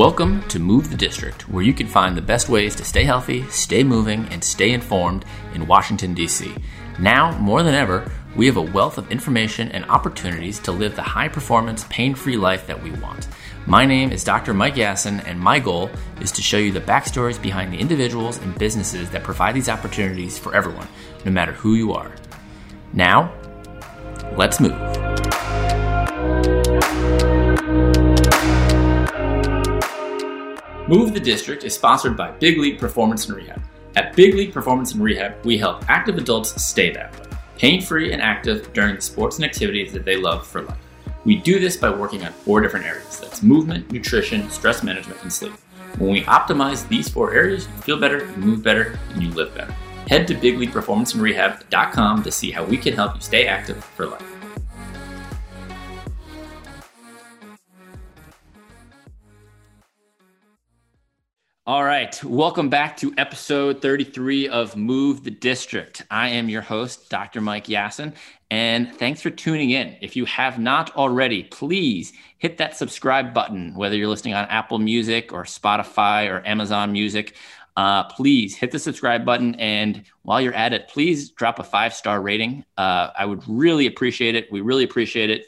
Welcome to Move the District, where you can find the best ways to stay healthy, stay moving, and stay informed in Washington, D.C. Now, more than ever, we have a wealth of information and opportunities to live the high performance, pain free life that we want. My name is Dr. Mike Yassin, and my goal is to show you the backstories behind the individuals and businesses that provide these opportunities for everyone, no matter who you are. Now, let's move. Move the District is sponsored by Big League Performance and Rehab. At Big League Performance and Rehab, we help active adults stay that way, pain free and active during the sports and activities that they love for life. We do this by working on four different areas that's movement, nutrition, stress management, and sleep. When we optimize these four areas, you feel better, you move better, and you live better. Head to bigleagueperformanceandrehab.com to see how we can help you stay active for life. All right, welcome back to episode 33 of Move the District. I am your host, Dr. Mike Yassin, and thanks for tuning in. If you have not already, please hit that subscribe button, whether you're listening on Apple Music or Spotify or Amazon Music. Uh, please hit the subscribe button. And while you're at it, please drop a five star rating. Uh, I would really appreciate it. We really appreciate it.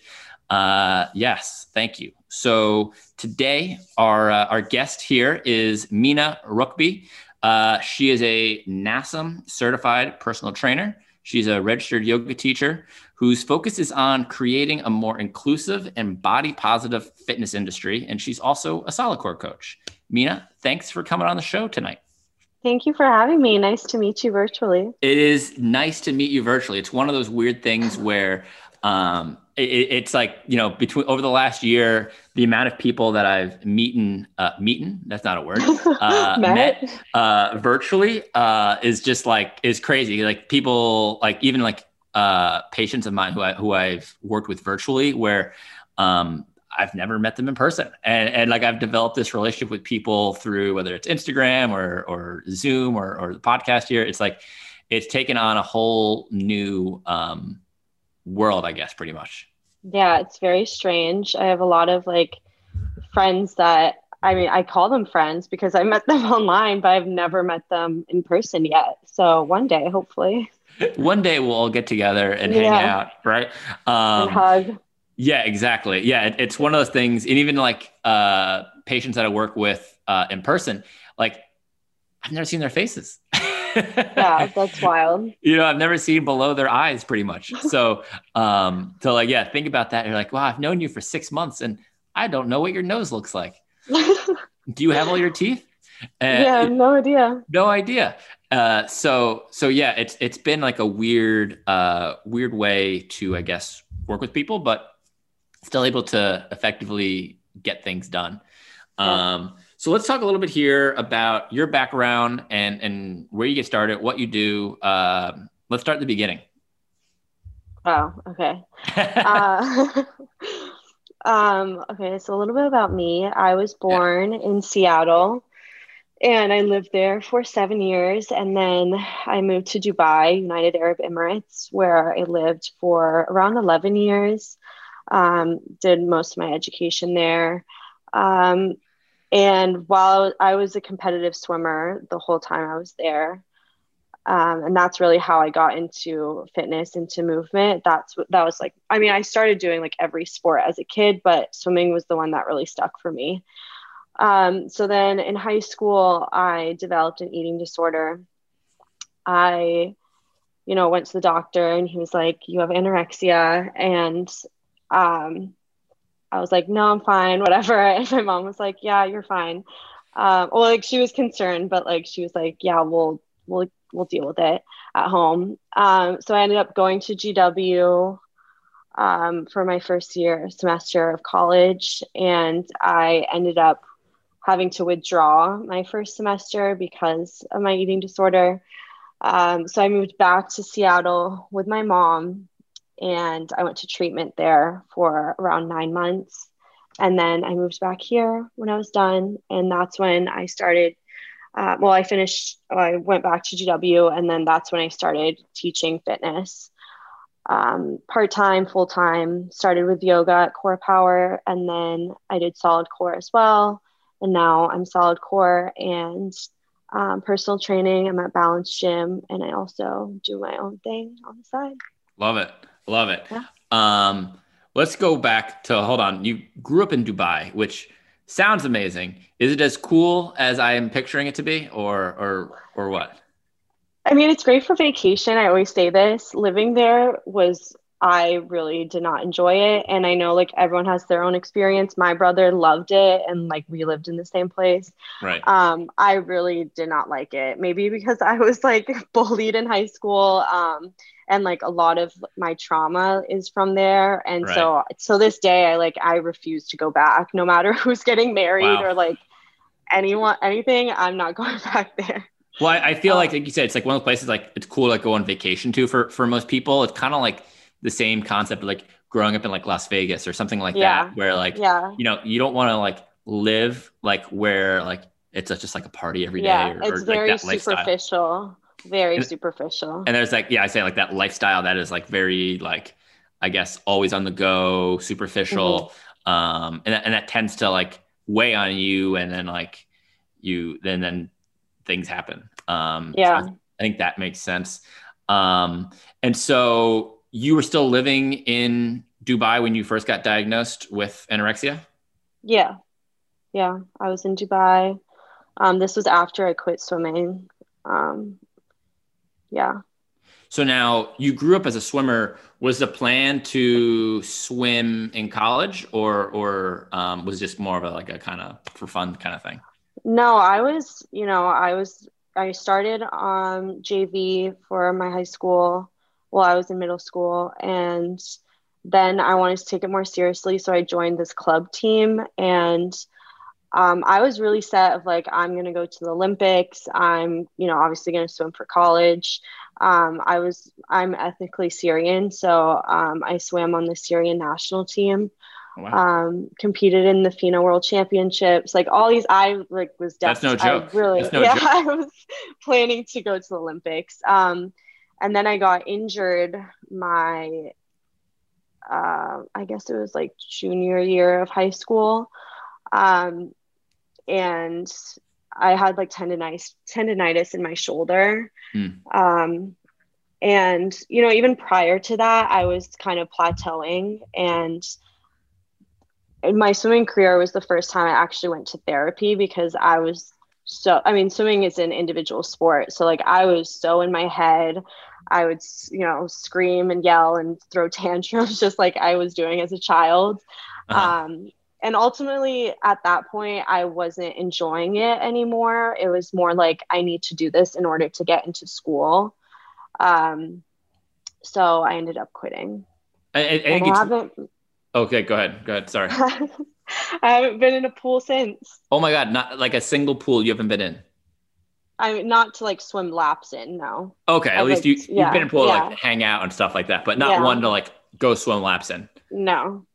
Uh, yes, thank you. So today, our uh, our guest here is Mina Rukby. Uh, she is a NASM certified personal trainer. She's a registered yoga teacher whose focus is on creating a more inclusive and body positive fitness industry. And she's also a Solidcore coach. Mina, thanks for coming on the show tonight. Thank you for having me. Nice to meet you virtually. It is nice to meet you virtually. It's one of those weird things where um, it, it's like you know between over the last year the amount of people that i've meeting uh meeting that's not a word uh met, uh virtually uh is just like is crazy like people like even like uh patients of mine who i who i've worked with virtually where um I've never met them in person. And, and like I've developed this relationship with people through whether it's Instagram or, or Zoom or, or the podcast here. It's like, it's taken on a whole new um, world, I guess, pretty much. Yeah, it's very strange. I have a lot of like friends that I mean, I call them friends because I met them online, but I've never met them in person yet. So one day, hopefully. One day we'll all get together and hang yeah. out, right? Um, and hug. Yeah, exactly. Yeah, it, it's one of those things. And even like uh, patients that I work with uh, in person, like I've never seen their faces. yeah, that's wild. You know, I've never seen below their eyes pretty much. So, um, so like, yeah, think about that. You're like, wow, I've known you for six months and I don't know what your nose looks like. Do you have all your teeth? Uh, yeah, no idea. No idea. Uh, so, so yeah, it's it's been like a weird, uh, weird way to, I guess, work with people, but still able to effectively get things done. Um, so let's talk a little bit here about your background and and where you get started, what you do. Uh, let's start at the beginning. Oh, okay. uh, um, okay, so a little bit about me. I was born yeah. in Seattle and I lived there for seven years. And then I moved to Dubai, United Arab Emirates, where I lived for around 11 years. Um, did most of my education there. Um, and while I was a competitive swimmer the whole time I was there, um, and that's really how I got into fitness, into movement. That's that was like, I mean, I started doing like every sport as a kid, but swimming was the one that really stuck for me. Um, so then in high school, I developed an eating disorder. I, you know, went to the doctor and he was like, You have anorexia. And um, I was like, no, I'm fine, whatever. And my mom was like, yeah, you're fine. Um, well, like she was concerned, but like she was like, yeah, we'll we'll we'll deal with it at home. Um, so I ended up going to GW um, for my first year semester of college, and I ended up having to withdraw my first semester because of my eating disorder. Um, so I moved back to Seattle with my mom and I went to treatment there for around nine months. And then I moved back here when I was done. And that's when I started. Uh, well, I finished, I went back to GW, and then that's when I started teaching fitness um, part time, full time. Started with yoga at CorePower, and then I did Solidcore as well. and now I'm Solidcore and um, personal training. I'm at Balance Gym, and I also do my own thing on the side. Love it, love it. Yeah. Um, let's go back to hold on. You grew up in Dubai, which sounds amazing. Is it as cool as I am picturing it to be, or or or what? I mean, it's great for vacation. I always say this. Living there was I really did not enjoy it. And I know like everyone has their own experience. My brother loved it and like we lived in the same place. Right. Um, I really did not like it. Maybe because I was like bullied in high school. Um, and like a lot of my trauma is from there. And right. so so this day I like I refuse to go back no matter who's getting married wow. or like anyone anything, I'm not going back there. Well, I, I feel um, like, like you said, it's like one of the places like it's cool to like go on vacation to for for most people. It's kind of like the same concept of like growing up in like Las Vegas or something like yeah. that, where like, yeah. you know, you don't want to like live like where like it's just like a party every day. yeah, or, it's or, very like, superficial. Very and, superficial. And there's like, yeah, I say like that lifestyle that is like very like, I guess always on the go, superficial. Mm-hmm. Um, and that, and that tends to like weigh on you. And then like you, then, then things happen. Um, yeah. So I, I think that makes sense. Um, and so you were still living in Dubai when you first got diagnosed with anorexia? Yeah. Yeah. I was in Dubai. Um, this was after I quit swimming. Um, yeah. So now you grew up as a swimmer. Was the plan to swim in college or, or um, was just more of a, like a kind of for fun kind of thing? No, I was, you know, I was, I started um, JV for my high school while I was in middle school. And then I wanted to take it more seriously. So I joined this club team and um, I was really set of like, I'm going to go to the Olympics. I'm, you know, obviously going to swim for college. Um, I was, I'm ethnically Syrian. So um, I swam on the Syrian national team. Oh, wow. Um, competed in the FINA World Championships, like all these. I like was definitely. That's no joke. I really, no yeah. Joke. I was planning to go to the Olympics. And then I got injured my uh, I guess it was like junior year of high school. Um, and I had like tendonitis tendonitis in my shoulder. Mm. Um, and you know, even prior to that, I was kind of plateauing and my swimming career was the first time I actually went to therapy because I was so I mean swimming is an individual sport. So like I was so in my head. I would, you know, scream and yell and throw tantrums just like I was doing as a child. Uh-huh. Um, and ultimately, at that point, I wasn't enjoying it anymore. It was more like I need to do this in order to get into school. Um, so I ended up quitting. I, I, I haven't. Okay, go ahead. Go ahead. Sorry. I haven't been in a pool since. Oh my god! Not like a single pool you haven't been in. I mean, not to like swim laps in, no. Okay, at I least you yeah, you've been in pool yeah. to like hang out and stuff like that, but not yeah. one to like go swim laps in. No,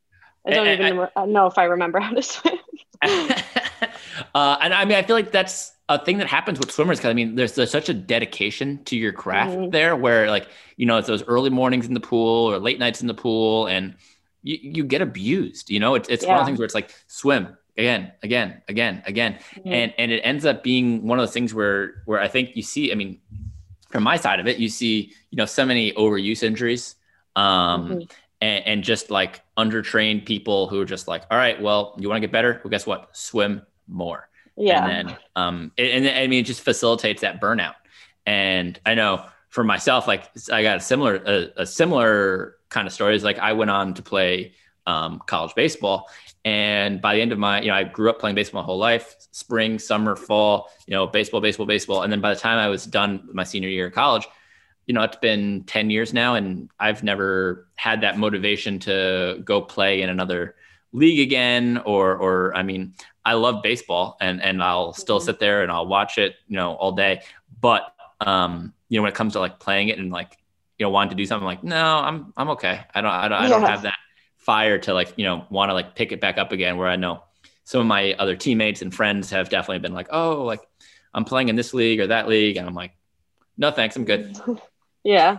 I don't and, even and, know if I remember how to swim. uh, and I mean, I feel like that's a thing that happens with swimmers because I mean, there's, there's such a dedication to your craft mm-hmm. there, where like you know it's those early mornings in the pool or late nights in the pool, and you, you get abused. You know, it's it's one of the things where it's like swim, again, again, again, again, and and it ends up being one of those things where where I think you see. I mean, from my side of it, you see, you know, so many overuse injuries, um, mm-hmm. and, and just like undertrained people who are just like, all right, well, you want to get better? Well, guess what? Swim more. Yeah. And then, um, and, and I mean, it just facilitates that burnout. And I know for myself, like I got a similar, a, a similar kind of stories. Like I went on to play um, college baseball and by the end of my, you know, I grew up playing baseball my whole life, spring, summer, fall, you know, baseball, baseball, baseball. And then by the time I was done my senior year of college, you know, it's been 10 years now and I've never had that motivation to go play in another league again or or I mean, I love baseball and and I'll still sit there and I'll watch it, you know, all day. But um, you know, when it comes to like playing it and like, you know, wanting to do something like, no, I'm I'm okay. I don't I don't, I don't have that fire to like you know want to like pick it back up again where i know some of my other teammates and friends have definitely been like oh like i'm playing in this league or that league and i'm like no thanks i'm good. Yeah.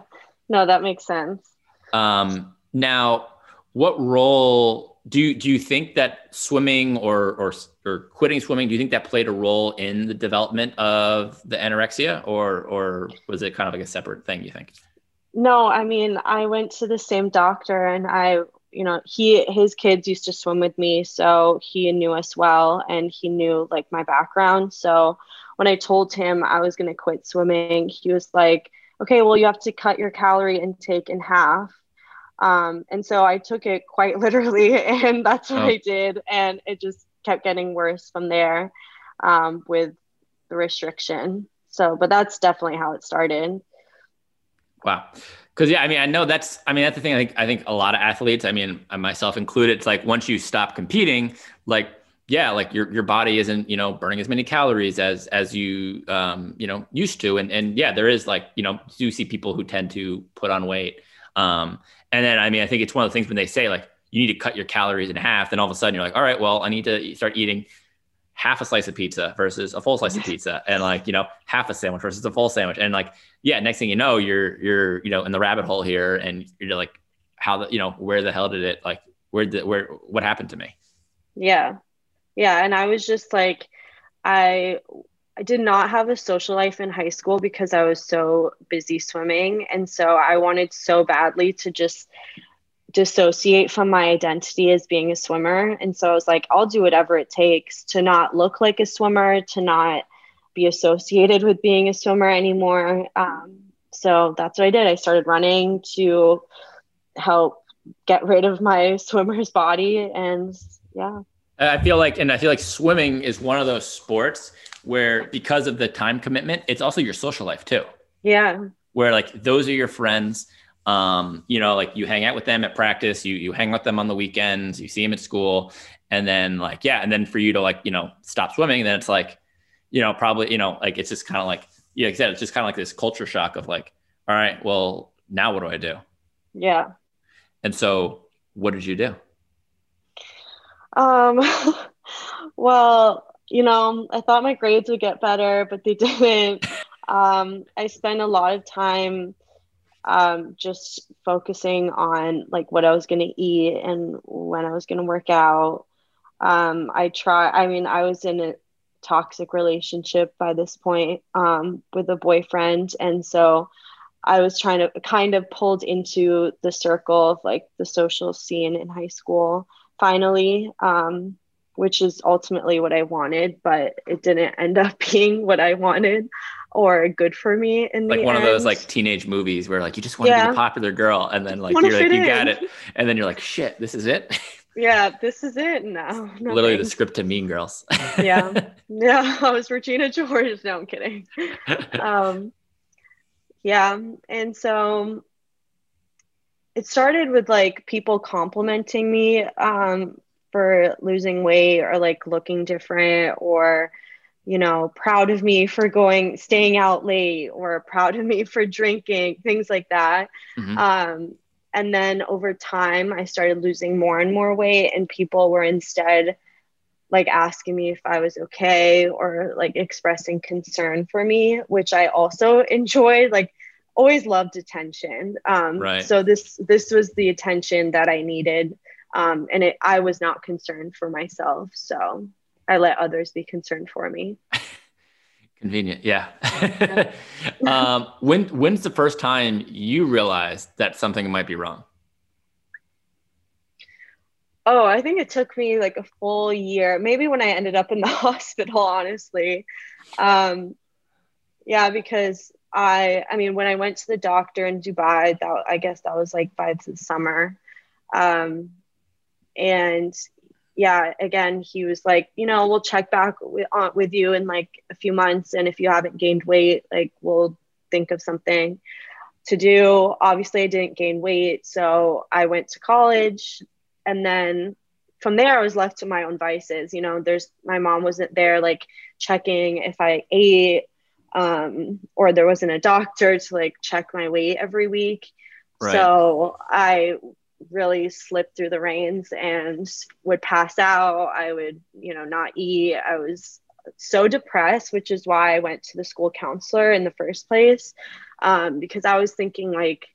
No that makes sense. Um now what role do you, do you think that swimming or, or or quitting swimming do you think that played a role in the development of the anorexia or or was it kind of like a separate thing you think? No i mean i went to the same doctor and i you know he his kids used to swim with me so he knew us well and he knew like my background so when i told him i was going to quit swimming he was like okay well you have to cut your calorie intake in half um, and so I took it quite literally, and that's what oh. I did. And it just kept getting worse from there um, with the restriction. So, but that's definitely how it started. Wow. Cause yeah, I mean, I know that's, I mean, that's the thing. I think, I think a lot of athletes, I mean, myself included, it's like once you stop competing, like, yeah, like your, your body isn't, you know, burning as many calories as, as you, um, you know, used to. And, and yeah, there is like, you know, you see people who tend to put on weight. Um, and then, I mean, I think it's one of the things when they say like you need to cut your calories in half, then all of a sudden you're like, all right, well, I need to start eating half a slice of pizza versus a full slice of pizza, and like you know half a sandwich versus a full sandwich, and like yeah, next thing you know, you're you're you know in the rabbit hole here, and you're like, how the you know where the hell did it like where did where what happened to me? Yeah, yeah, and I was just like, I I did not have a social life in high school because I was so busy swimming. And so I wanted so badly to just dissociate from my identity as being a swimmer. And so I was like, I'll do whatever it takes to not look like a swimmer, to not be associated with being a swimmer anymore. Um, so that's what I did. I started running to help get rid of my swimmer's body. And yeah. I feel like, and I feel like swimming is one of those sports where because of the time commitment, it's also your social life too. Yeah. Where like those are your friends. Um, you know, like you hang out with them at practice, you you hang with them on the weekends, you see them at school, and then like yeah, and then for you to like you know stop swimming, then it's like, you know, probably you know like it's just kind of like yeah, like I said, it's just kind of like this culture shock of like, all right, well now what do I do? Yeah. And so, what did you do? Um, well, you know, I thought my grades would get better, but they didn't. Um, I spent a lot of time um, just focusing on like what I was going to eat and when I was going to work out. Um, I try, I mean, I was in a toxic relationship by this point um, with a boyfriend. And so I was trying to kind of pulled into the circle of like the social scene in high school finally. Um, which is ultimately what I wanted, but it didn't end up being what I wanted or good for me in like one end. of those like teenage movies where like you just want yeah. to be the popular girl and then like you're like you in. got it. And then you're like shit this is it? Yeah this is it. Now literally the script to mean girls. Yeah. Yeah i was regina george. No i'm kidding. Um yeah and so it started with like people complimenting me um for losing weight or like looking different or you know proud of me for going staying out late or proud of me for drinking things like that mm-hmm. um, and then over time i started losing more and more weight and people were instead like asking me if i was okay or like expressing concern for me which i also enjoyed like always loved attention um, right. so this this was the attention that i needed um, and it, I was not concerned for myself. So I let others be concerned for me. Convenient, yeah. um, when when's the first time you realized that something might be wrong? Oh, I think it took me like a full year. Maybe when I ended up in the hospital, honestly. Um, yeah, because I, I mean, when I went to the doctor in Dubai, that I guess that was like by the summer. Um, and yeah again he was like you know we'll check back with, uh, with you in like a few months and if you haven't gained weight like we'll think of something to do obviously i didn't gain weight so i went to college and then from there i was left to my own vices you know there's my mom wasn't there like checking if i ate um, or there wasn't a doctor to like check my weight every week right. so i really slip through the reins and would pass out. I would, you know, not eat. I was so depressed, which is why I went to the school counselor in the first place. Um, because I was thinking like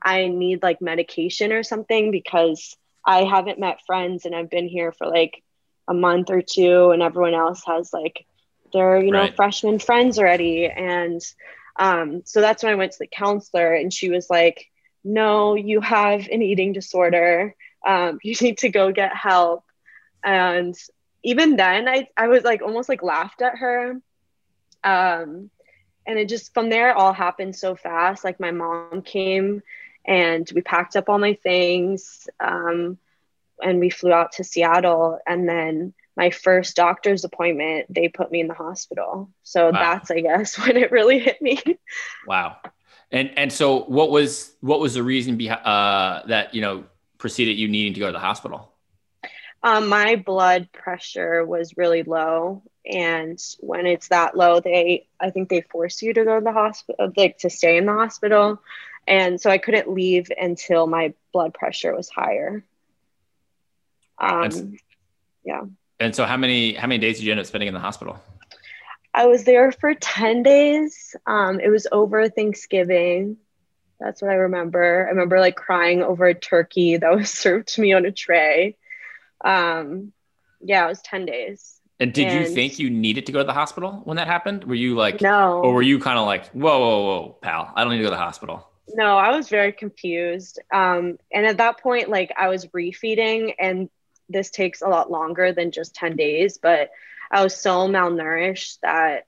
I need like medication or something because I haven't met friends and I've been here for like a month or two and everyone else has like their, you know, right. freshman friends already. And um, so that's when I went to the counselor and she was like, no, you have an eating disorder. Um, you need to go get help. And even then I, I was like almost like laughed at her. Um, and it just from there all happened so fast. Like my mom came and we packed up all my things um, and we flew out to Seattle. And then my first doctor's appointment, they put me in the hospital. So wow. that's, I guess, when it really hit me. wow. And and so what was what was the reason behind uh, that you know preceded you needing to go to the hospital? Um, my blood pressure was really low, and when it's that low, they I think they force you to go to the hospital, like to stay in the hospital. And so I couldn't leave until my blood pressure was higher. Um, and, yeah. And so how many how many days did you end up spending in the hospital? I was there for 10 days. Um, it was over Thanksgiving. That's what I remember. I remember like crying over a turkey that was served to me on a tray. Um, yeah, it was 10 days. And did and you think you needed to go to the hospital when that happened? Were you like, no, or were you kind of like, whoa, whoa, whoa, pal, I don't need to go to the hospital? No, I was very confused. Um, and at that point, like I was refeeding, and this takes a lot longer than just 10 days, but I was so malnourished that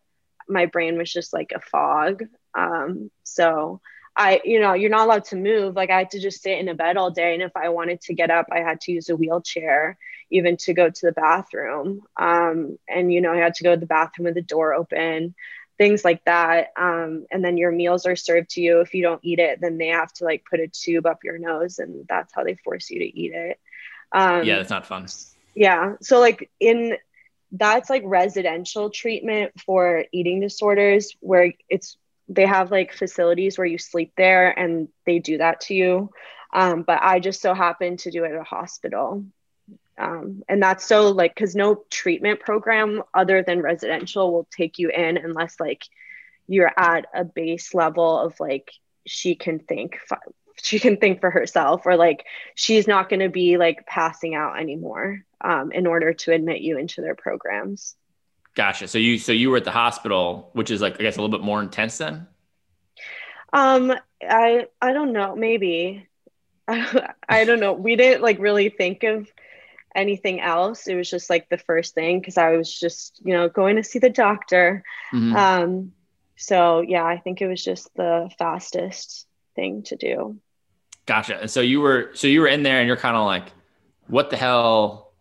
my brain was just like a fog. Um, so I, you know, you're not allowed to move. Like I had to just sit in a bed all day. And if I wanted to get up, I had to use a wheelchair even to go to the bathroom. Um, and, you know, I had to go to the bathroom with the door open things like that. Um, and then your meals are served to you. If you don't eat it, then they have to like put a tube up your nose, and that's how they force you to eat it. Um, yeah, that's not fun. Yeah. So like in that's like residential treatment for eating disorders where it's they have like facilities where you sleep there and they do that to you. Um, but I just so happened to do it at a hospital. Um, and that's so like because no treatment program other than residential will take you in unless like you're at a base level of like she can think she can think for herself or like she's not going to be like passing out anymore um, in order to admit you into their programs gotcha so you so you were at the hospital which is like i guess a little bit more intense then um i i don't know maybe I, don't know we didn't like really think of anything else. It was just like the first thing because I was just, you know, going to see the doctor. Mm-hmm. Um, so yeah, I think it was just the fastest thing to do. Gotcha. And so you were, so you were in there and you're kind of like, what the hell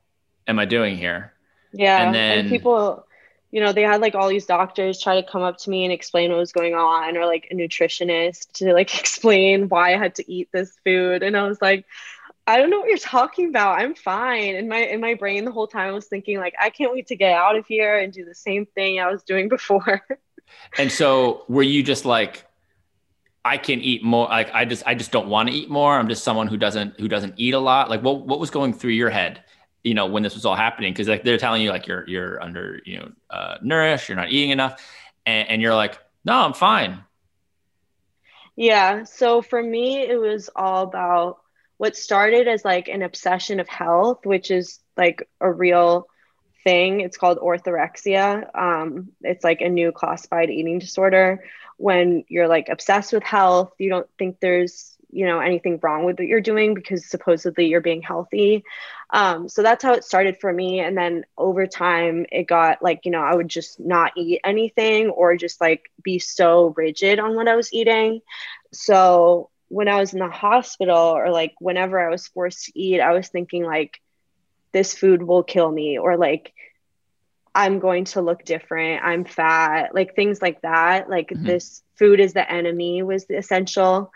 am I doing here? Yeah. And then and people, you know, they had like all these doctors try to come up to me and explain what was going on, or like a nutritionist to like explain why I had to eat this food. And I was like, I don't know what you're talking about. I'm fine. In my in my brain the whole time I was thinking like I can't wait to get out of here and do the same thing I was doing before. and so were you just like I can eat more like I just I just don't want to eat more. I'm just someone who doesn't who doesn't eat a lot. Like what what was going through your head, you know, when this was all happening cuz like they're telling you like you're you're under, you know, uh nourished, you're not eating enough and, and you're like, "No, I'm fine." Yeah, so for me it was all about what started as like an obsession of health, which is like a real thing. It's called orthorexia. Um, it's like a new classified eating disorder. When you're like obsessed with health, you don't think there's you know anything wrong with what you're doing because supposedly you're being healthy. Um, so that's how it started for me. And then over time, it got like you know I would just not eat anything or just like be so rigid on what I was eating. So when I was in the hospital or like whenever I was forced to eat, I was thinking like this food will kill me or like I'm going to look different. I'm fat, like things like that. Like mm-hmm. this food is the enemy was the essential.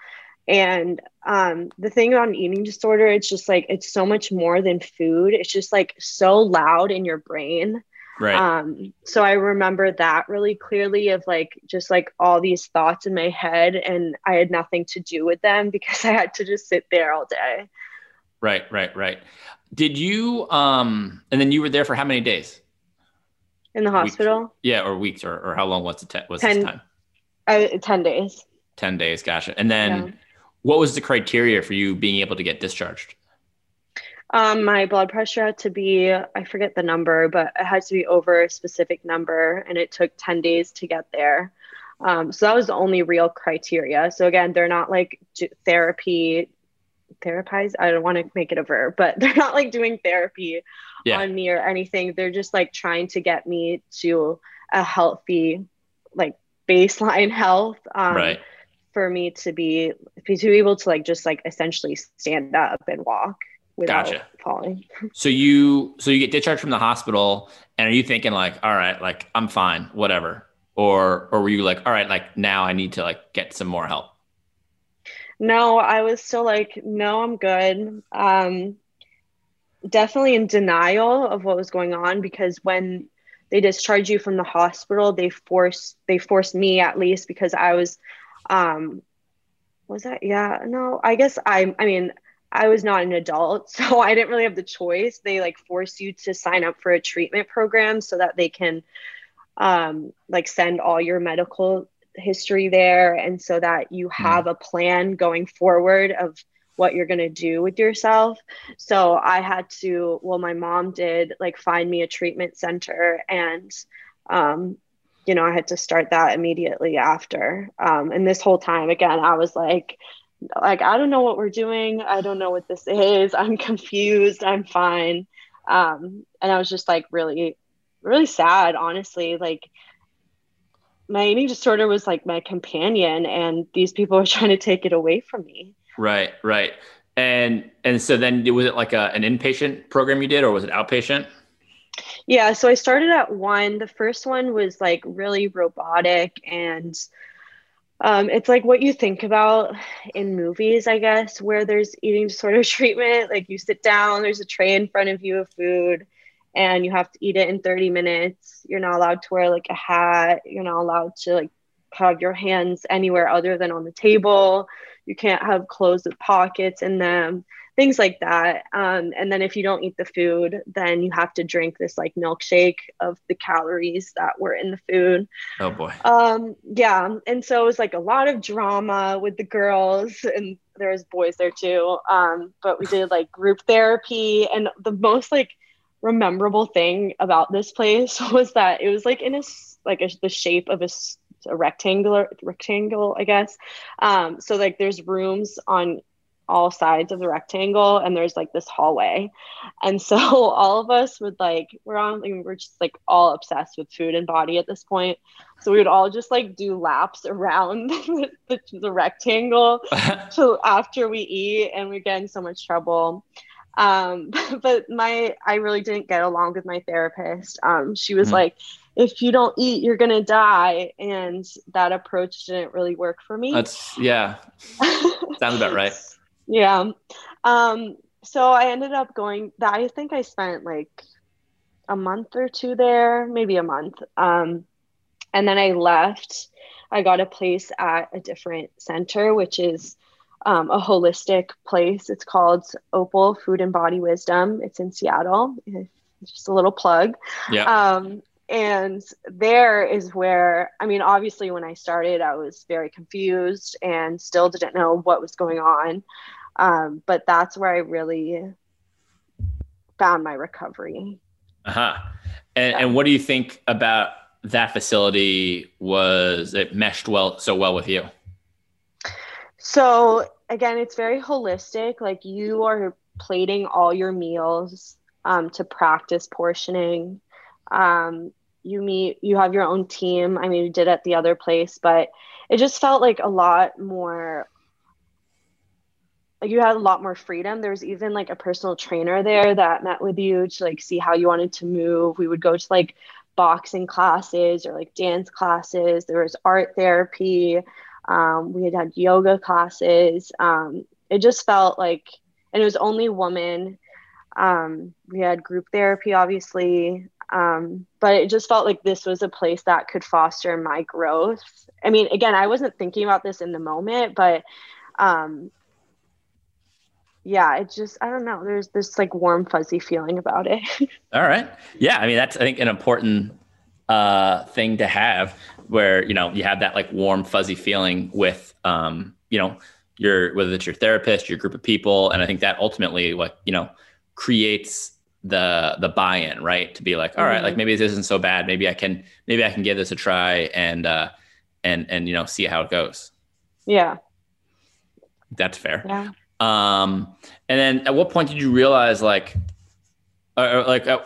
And um, the thing on eating disorder, it's just like it's so much more than food. It's just like so loud in your brain Right. Um, so I remember that really clearly of like just like all these thoughts in my head, and I had nothing to do with them because I had to just sit there all day. Right, right, right. Did you um and then you were there for how many days? In the hospital? Weeks. Yeah, or weeks or, or how long was the te- was ten, this time? Uh, 10 days. 10 days, gotcha. And then yeah. what was the criteria for you being able to get discharged? Um, my blood pressure had to be, I forget the number, but it had to be over a specific number, and it took 10 days to get there. Um, so that was the only real criteria. So again, they're not like therapy, therapize. I don't want to make it a verb, but they're not like doing therapy yeah. on me or anything. They're just like trying to get me to a healthy, like baseline health. Um, right. For me to be to be able to like just like essentially stand up and walk without gotcha. falling. So you so you get discharged from the hospital, and are you thinking like, all right, like I'm fine, whatever, or or were you like, all right, like now I need to like get some more help? No, I was still like, no, I'm good. Um, definitely in denial of what was going on because when they discharged you from the hospital, they forced they forced me at least because I was um was that yeah, no, I guess I I mean I was not an adult, so I didn't really have the choice. They like force you to sign up for a treatment program so that they can um like send all your medical history there and so that you hmm. have a plan going forward of what you're going to do with yourself. So I had to, well, my mom did like find me a treatment center and, um, you know, I had to start that immediately after. Um, and this whole time, again, I was like, like, I don't know what we're doing. I don't know what this is. I'm confused. I'm fine. Um, and I was just like really, really sad, honestly. Like, my eating disorder was like my companion, and these people were trying to take it away from me. Right, right. And and so then was it like a, an inpatient program you did or was it outpatient? Yeah, so I started at one. The first one was like really robotic and um, it's like what you think about in movies, I guess, where there's eating disorder treatment. Like you sit down, there's a tray in front of you of food, and you have to eat it in 30 minutes. You're not allowed to wear like a hat. You're not allowed to like have your hands anywhere other than on the table you can't have clothes with pockets in them things like that. Um, and then if you don't eat the food then you have to drink this like milkshake of the calories that were in the food. Oh boy. Um, yeah. And so it was like a lot of drama with the girls and there was boys there too. Um, but we did like group therapy. And the most like memorable thing about this place was that it was like in a like a, the shape of a a rectangular rectangle, I guess. Um, so like there's rooms on all sides of the rectangle and there's like this hallway and so all of us would like we're on like, we're just like all obsessed with food and body at this point so we would all just like do laps around the, the, the rectangle so after we eat and we get in so much trouble um, but my i really didn't get along with my therapist um, she was mm-hmm. like if you don't eat, you're gonna die. And that approach didn't really work for me. That's yeah. Sounds about right. Yeah. Um, so I ended up going that I think I spent like a month or two there, maybe a month. Um, and then I left. I got a place at a different center, which is um, a holistic place. It's called Opal Food and Body Wisdom. It's in Seattle. just a little plug. Yeah. Um, and there is where i mean obviously when i started i was very confused and still didn't know what was going on. Um, but that's where i really found my recovery. Uh-huh. And, yeah. and what do you think about that facility? Was it meshed well so well with you? So again it's very holistic. Like you are plating all your meals um, to practice portioning. Um, you meet you have your own team. I mean you did at the other place but it just felt like a lot more like you had a lot more freedom. There was even like a personal trainer there that met with you to like see how you wanted to move. We would go to like boxing classes or like dance classes. There was art therapy. Um, we had had yoga classes. Um, it just felt like and it was only women. Um, we had group therapy obviously um, but it just felt like this was a place that could foster my growth. I mean, again, I wasn't thinking about this in the moment, but um, yeah, it just I don't know. There's this like warm fuzzy feeling about it. All right. Yeah, I mean that's I think an important uh, thing to have where you know you have that like warm fuzzy feeling with um, you know your whether it's your therapist, your group of people, and I think that ultimately like you know creates the the buy-in right? To be like all right, mm-hmm. like maybe this isn't so bad. Maybe i can maybe i can give this a try and uh and and you know see how it goes. Yeah. That's fair. Yeah. Um and then at what point did you realize like or, or like uh,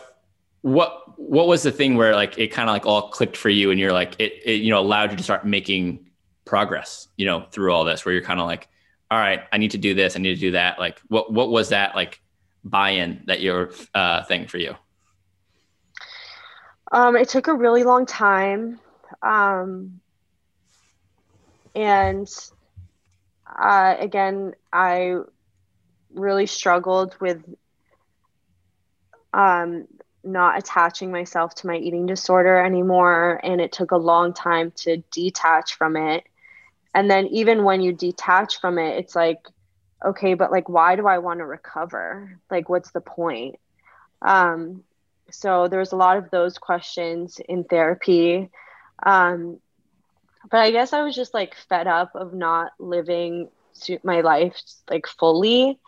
what what was the thing where like it kind of like all clicked for you and you're like it, it you know allowed you to start making progress you know through all this where you're kind of like all right i need to do this i need to do that. Like what what was that like buy-in that your uh, thing for you? Um, it took a really long time, um, and uh, again, I really struggled with um, not attaching myself to my eating disorder anymore, and it took a long time to detach from it. And then, even when you detach from it, it's like okay, but like, why do I want to recover? Like, what's the point? Um, so there was a lot of those questions in therapy. Um, but I guess I was just like fed up of not living my life like fully.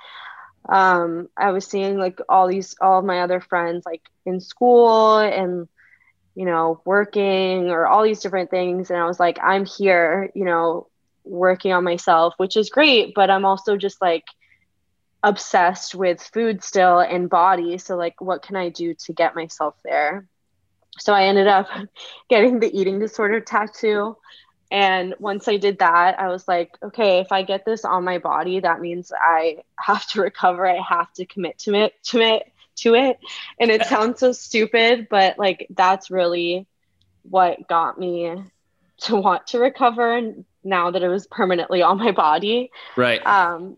Um, I was seeing like all these, all of my other friends like in school and, you know, working or all these different things. And I was like, I'm here, you know, working on myself, which is great, but I'm also just like obsessed with food still and body. So, like, what can I do to get myself there? So, I ended up getting the eating disorder tattoo. And once I did that, I was like, okay, if I get this on my body, that means I have to recover. I have to commit to it, to it, to it. And it sounds so stupid, but like that's really what got me to want to recover and now that it was permanently on my body. Right. Um,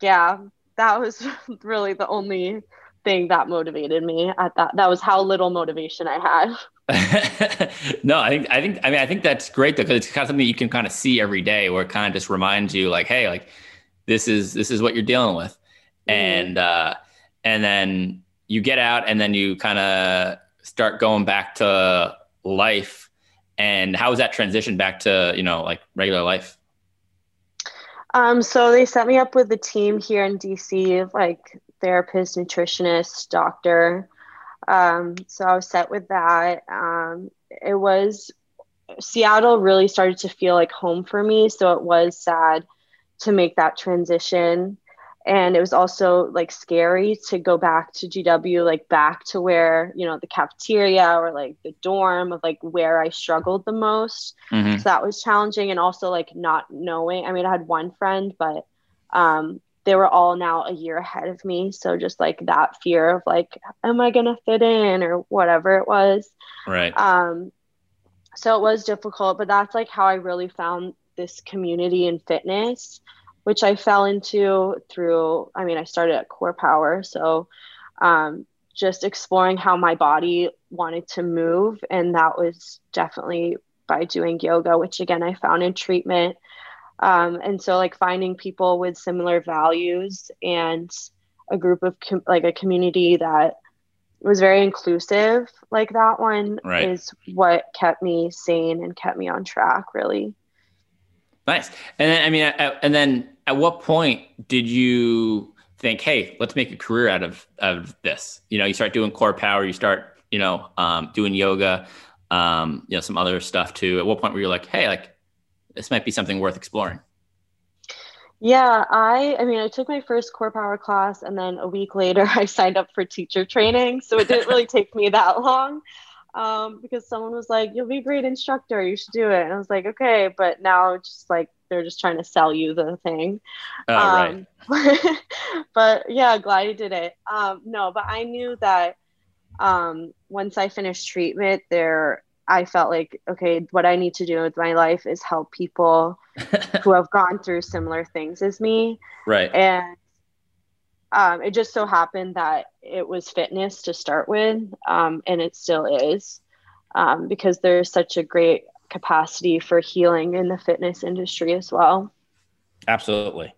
yeah, that was really the only thing that motivated me at that. That was how little motivation I had. no, I think I think I mean I think that's great though because it's kind of something you can kind of see every day where it kind of just reminds you like, hey, like this is this is what you're dealing with, mm-hmm. and uh, and then you get out and then you kind of start going back to life and how was that transition back to you know like regular life? Um, so they set me up with a team here in dc like therapist nutritionist doctor. Um, so i was set with that. Um, it was seattle really started to feel like home for me so it was sad to make that transition and it was also like scary to go back to GW, like back to where you know the cafeteria or like the dorm of like where I struggled the most. Mm-hmm. So that was challenging, and also like not knowing. I mean, I had one friend, but um, they were all now a year ahead of me. So just like that fear of like, am I gonna fit in or whatever it was. Right. Um, so it was difficult, but that's like how I really found this community in fitness which I fell into through, I mean, I started at CorePower. So um, just exploring how my body wanted to move. And that was definitely by doing yoga, which again, I found in treatment. Um, and so, like, finding people with similar values and a group of com- like a community that was very inclusive, like that one, right. is what kept me sane and kept me on track, really. Nice. And then, I mean, and then at what point did you think, hey, let's make a career out of, of this? You know, you start doing CorePower, you start, you know, um, doing yoga, um, you know, some other stuff too. At what point were you like, hey, like this might be something worth exploring? Yeah, I I mean I took my first CorePower class and then a week later I signed up for teacher training. So it didn't really take me that long um, because someone was like, "You'll be a great instructor. You should do it." And I was like, "Okay," but now just like they're just trying to sell you the thing. Oh, um, right. but yeah, glad you did it. Um, no, but I knew that um, once I finished treatment, there I felt like, okay, what I need to do with my life is help people who have gone through similar things as me. Right. And um, it just so happened that it was fitness to start with, um, and it still is um, because there's such a great capacity for healing in the fitness industry as well. Absolutely.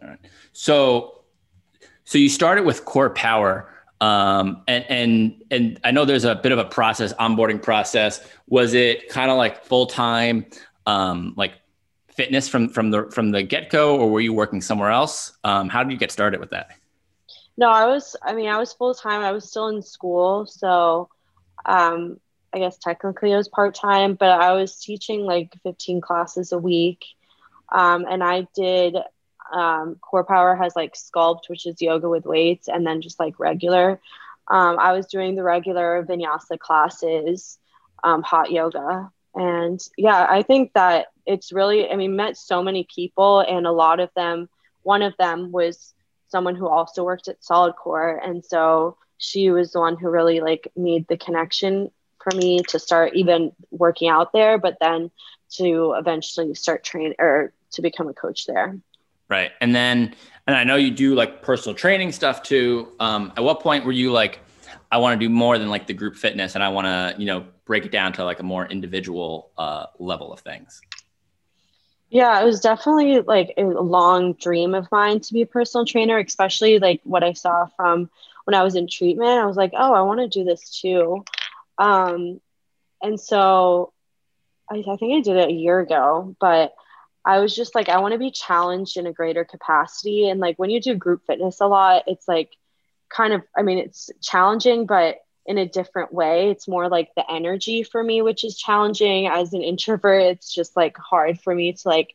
All right. So, so you started with CorePower. Um, and and and I know there's a bit of a process, onboarding process. Was it kind of like full time, um, like fitness from from the from the get go, or were you working somewhere else? Um, how did you get started with that? No, I was. I mean, I was full time. I was still in school, so um, I guess technically it was part time, but I was teaching like 15 classes a week. Um, and I did um, CorePower has like sculpt, which is yoga with weights, and then just like regular. Um, I was doing the regular vinyasa classes, um, hot yoga. And yeah, I think that it's really, I mean, met so many people, and a lot of them, one of them was someone who also worked at Solidcore. And so she was the one who really like made the connection for me to start even working out there, but then to eventually start training or to become a coach there. Right. And then, and I know you do like personal training stuff too. Um, at what point were you like, I want to do more than like the group fitness and I want to, you know, break it down to like a more individual uh, level of things? Yeah, it was definitely like a long dream of mine to be a personal trainer, especially like what I saw from when I was in treatment. I was like, oh, I want to do this too. Um, and so I, I think I did it a year ago, but I was just like, I want to be challenged in a greater capacity. And like when you do group fitness a lot, it's like kind of, I mean, it's challenging, but in a different way. It's more like the energy for me, which is challenging. As an introvert, it's just like hard for me to like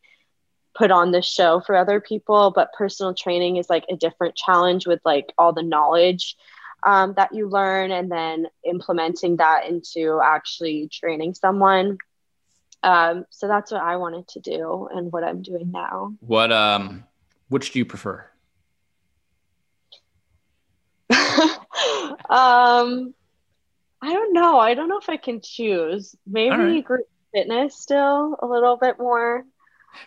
put on the show for other people. But personal training is like a different challenge with like all the knowledge um, that you learn and then implementing that into actually training someone. Um, so that's what I wanted to do and what I'm doing now. What um, which do you prefer? um, I don't know. I don't know if I can choose. Maybe right. group fitness still a little bit more.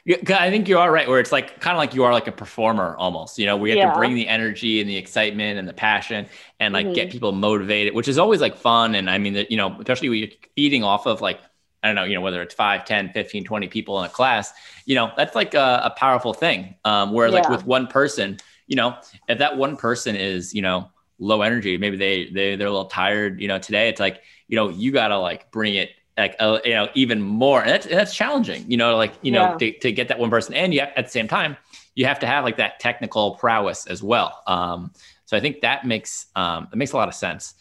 Yeah, I think you are right. Where it's like kind of like you are like a performer almost. You know, we have yeah. to bring the energy and the excitement and the passion and like mm-hmm. get people motivated, which is always like fun. And I mean, you know, especially when you're feeding off of like I don't know, you know, whether it's 5, 10, 15, 20 people in a class, you know, that's like a, a powerful thing. Um, where yeah. like with one person, you know, if that one person is, you know, low energy, maybe they, they, they're a little tired, you know, today it's like, you know, you got to like bring it like uh, you know even more. And that's, that's challenging you know like you know to, to get that one person and you have, at the same time you have to have like that technical prowess as well. Um, so i think that makes um, it makes a lot of sense.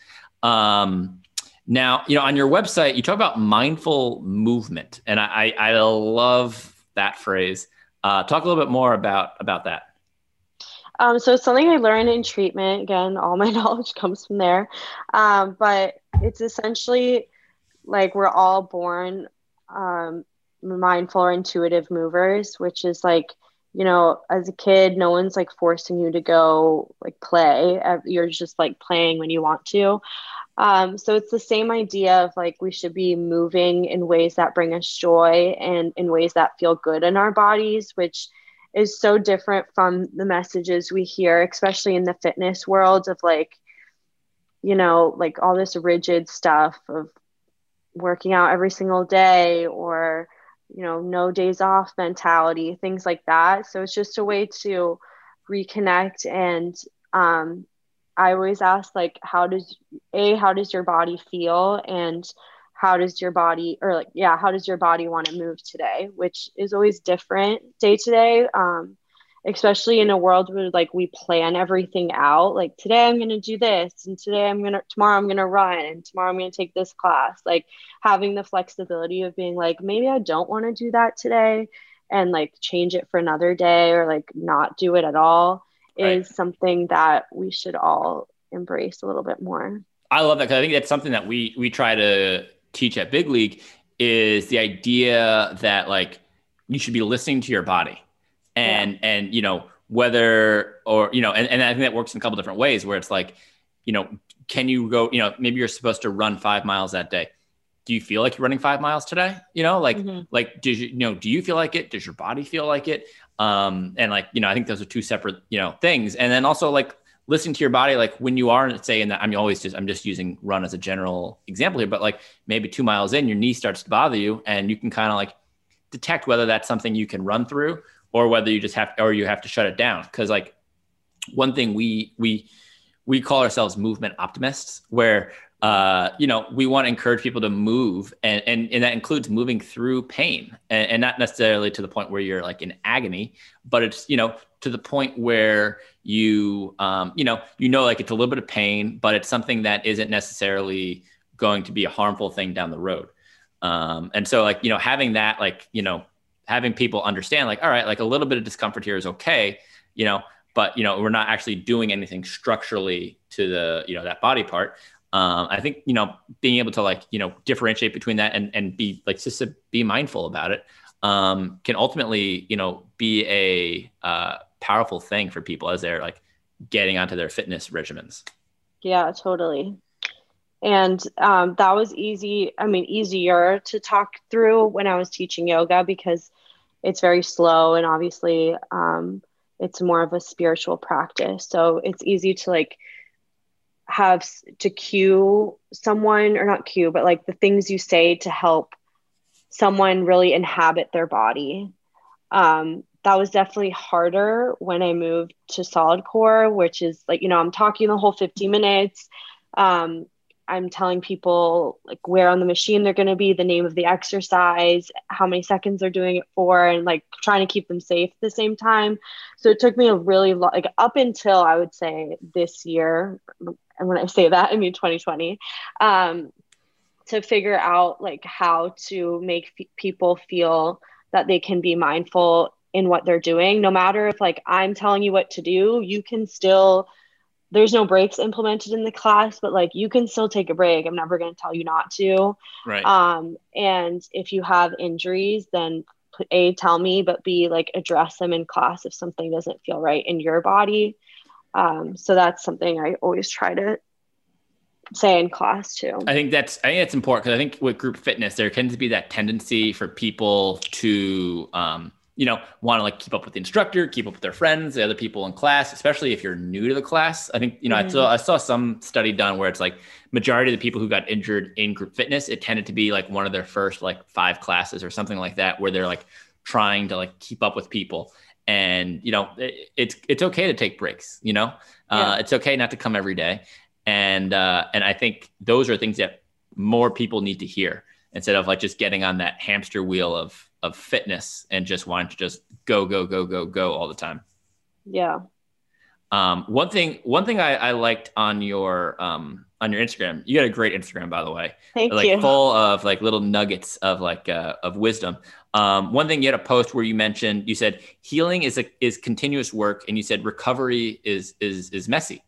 Um, now you know on your website you talk about mindful movement and i i, I love that phrase. Uh, talk a little bit more about about that. Um, so it's something I learned in treatment. Again, all my knowledge comes from there. Um, but it's essentially like we're all born um, mindful or intuitive movers, which is like, you know, as a kid, no one's like forcing you to go like play. You're just like playing when you want to. Um, so it's the same idea of like we should be moving in ways that bring us joy and in ways that feel good in our bodies, which is so different from the messages we hear, especially in the fitness world of like, you know, like all this rigid stuff of working out every single day or you know no days off mentality things like that. So it's just a way to reconnect. And um, i always ask like how does a how does your body feel? And how does your body or like yeah how does your body want to move today? Which is always different day to day. Um, especially in a world where like we plan everything out like today i'm going to do this and today i'm going to tomorrow i'm going to run and tomorrow i'm going to take this class. Like having the flexibility of being like maybe i don't want to do that today and like change it for another day or like not do it at all right. is something that we should all embrace a little bit more. I love that because i think that's something that we we try to teach at big league is the idea that like you should be listening to your body and yeah. and you know whether or you know and, and i think that works in a couple different ways where it's like you know can you go you know maybe you're supposed to run five miles that day. Do you feel like you're running five miles today? You know like mm-hmm. like did you, you know do you feel like it? Does your body feel like it? Um and like you know i think those are two separate you know things. And then also like listening to your body like when you are say that i'm always just i'm just using run as a general example here but like maybe two miles in your knee starts to bother you and you can kind of like detect whether that's something you can run through or whether you just have or you have to shut it down because like one thing we we we call ourselves movement optimists where uh, you know, we want to encourage people to move, and and, and that includes moving through pain, and, and not necessarily to the point where you're like in agony, but it's you know to the point where you um, you know you know like it's a little bit of pain, but it's something that isn't necessarily going to be a harmful thing down the road. Um, and so like you know having that like you know having people understand like all right like a little bit of discomfort here is okay, you know, but you know we're not actually doing anything structurally to the you know that body part um, I think you know being able to like you know differentiate between that and and be like just to be mindful about it um, can ultimately you know be a uh, powerful thing for people as they're like getting onto their fitness regimens. Yeah, totally. And um, that was easy. I mean, easier to talk through when I was teaching yoga because it's very slow and obviously um, it's more of a spiritual practice. So it's easy to like have to cue someone or not cue but like the things you say to help someone really inhabit their body um, that was definitely harder when i moved to Solidcore which is like you know i'm talking the whole 50 minutes um, i'm telling people like where on the machine they're going to be the name of the exercise how many seconds they're doing it for and like trying to keep them safe at the same time so it took me a really long like up until i would say this year and when I say that, I mean 2020, um, to figure out like how to make f- people feel that they can be mindful in what they're doing. No matter if like I'm telling you what to do, you can still. There's no breaks implemented in the class, but like you can still take a break. I'm never going to tell you not to. Right. Um, and if you have injuries, then a tell me, but b like address them in class if something doesn't feel right in your body. Um, so that's something I always try to say in class too. I think that's I think that's important because I think with group fitness there tends to be that tendency for people to um, you know want to like keep up with the instructor, keep up with their friends, the other people in class, especially if you're new to the class. I think you know mm-hmm. I saw I saw some study done where it's like majority of the people who got injured in group fitness it tended to be like one of their first like five classes or something like that where they're like trying to like keep up with people and you know it, it's it's okay to take breaks you know uh, it's okay not to come every day and uh, and i think those are things that more people need to hear instead of like just getting on that hamster wheel of of fitness and just wanting to just go go go go go all the time yeah um, one thing one thing I, I liked on your um, on your Instagram, you got a great Instagram by the way. Thank like, you. Full of like little nuggets of like uh, of wisdom. Um, one thing you had a post where you mentioned you said healing is a is continuous work, and you said recovery is is is messy.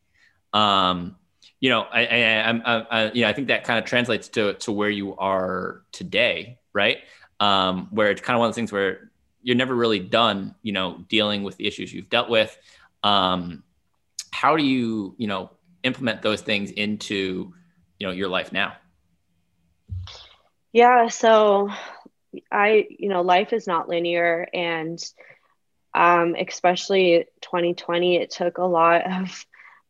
Um, you know, I, I, I'm, I, I, you know, I think that kind of translates to to where you are today, right? Um, where it's kind of one of those things where you're never really done, you know, dealing with the issues you've dealt with. Um, how do you, you know, implement those things into, you know, your life now? Yeah. So I, you know, life is not linear and um, especially 2020, it took a lot of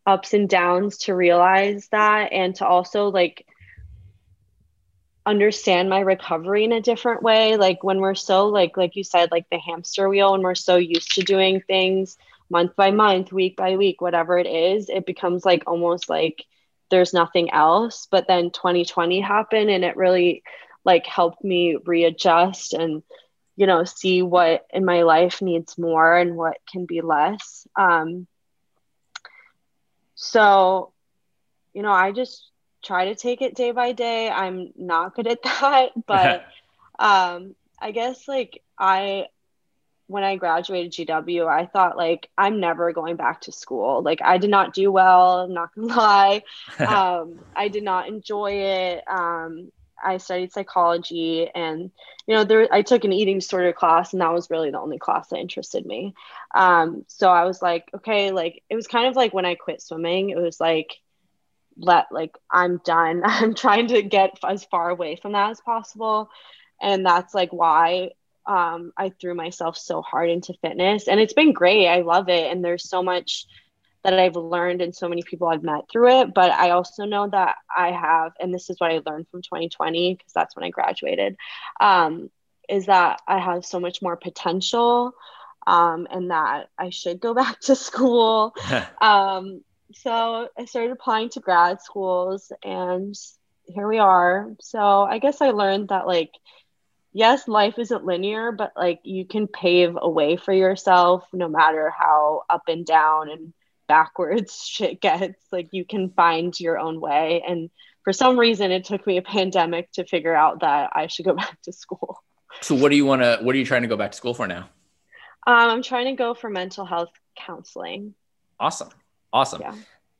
ups and downs to realize that and to also like understand my recovery in a different way. Like when we're so like like you said, like the hamster wheel, and we're so used to doing things month by month, week by week, whatever it is, it becomes like almost like there's nothing else. But then 2020 happened and it really like helped me readjust and you know see what in my life needs more and what can be less um so you know i just try to take it day by day. I'm not good at that but um i guess like i when i graduated gw i thought like i'm never going back to school. Like i did not do well i'm not gonna lie. Um i did not enjoy it. Um I studied psychology and you know there I took an eating disorder class and that was really the only class that interested me. Um, so I was like, okay, like it was kind of like when I quit swimming, it was like let like I'm done. I'm trying to get as far away from that as possible. And that's like why um, I threw myself so hard into fitness and it's been great. I love it. And there's so much that I've learned and so many people I've met through it. But I also know that I have, and this is what I learned from 2020, because that's when I graduated, um, is that I have so much more potential um, and that I should go back to school. um, so I started applying to grad schools and here we are. So I guess I learned that like yes, life isn't linear, but like you can pave a way for yourself no matter how up and down and backwards shit gets. Like you can find your own way. And for some reason, it took me a pandemic to figure out that I should go back to school. So, what do you want to, what are you trying to go back to school for now? Um, I'm trying to go for mental health counseling. Awesome. Awesome. Yeah.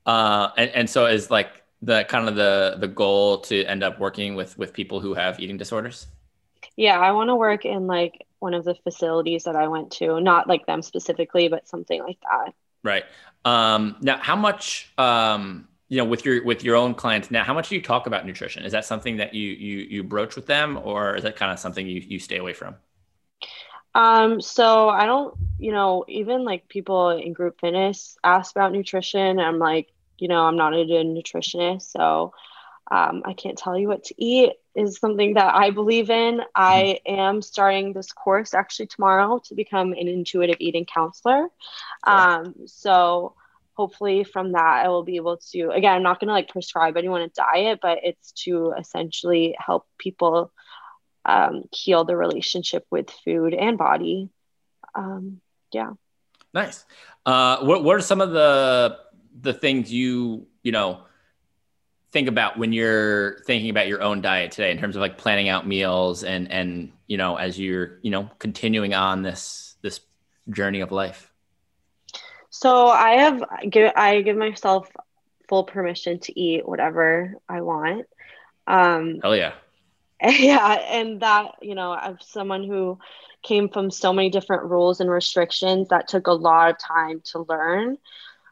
Uh, and, and so is like the kind of the, the goal to end up working with, with people who have eating disorders? Yeah, I want to work in like one of the facilities that I went to, not like them specifically, but something like that. Right. Um, now, how much, um, you know, with your with your own clients now, how much do you talk about nutrition? Is that something that you you you broach with them, or is that kind of something you you stay away from? Um, so I don't, you know, even like people in group fitness ask about nutrition. I'm like, you know, I'm not a nutritionist, so um, I can't tell you what to eat is something that I believe in. I mm-hmm. am starting this course actually tomorrow to become an intuitive eating counselor. Um, so hopefully from that I will be able to again I'm not going to like prescribe anyone a diet, but it's to essentially help people um, heal the relationship with food and body. Um, yeah. Nice. Uh, what What are some of the the things you you know think about when you're thinking about your own diet today in terms of like planning out meals and and you know as you're you know continuing on this this journey of life so i have give i give myself full permission to eat whatever i want um hell yeah yeah and that you know as someone who came from so many different rules and restrictions that took a lot of time to learn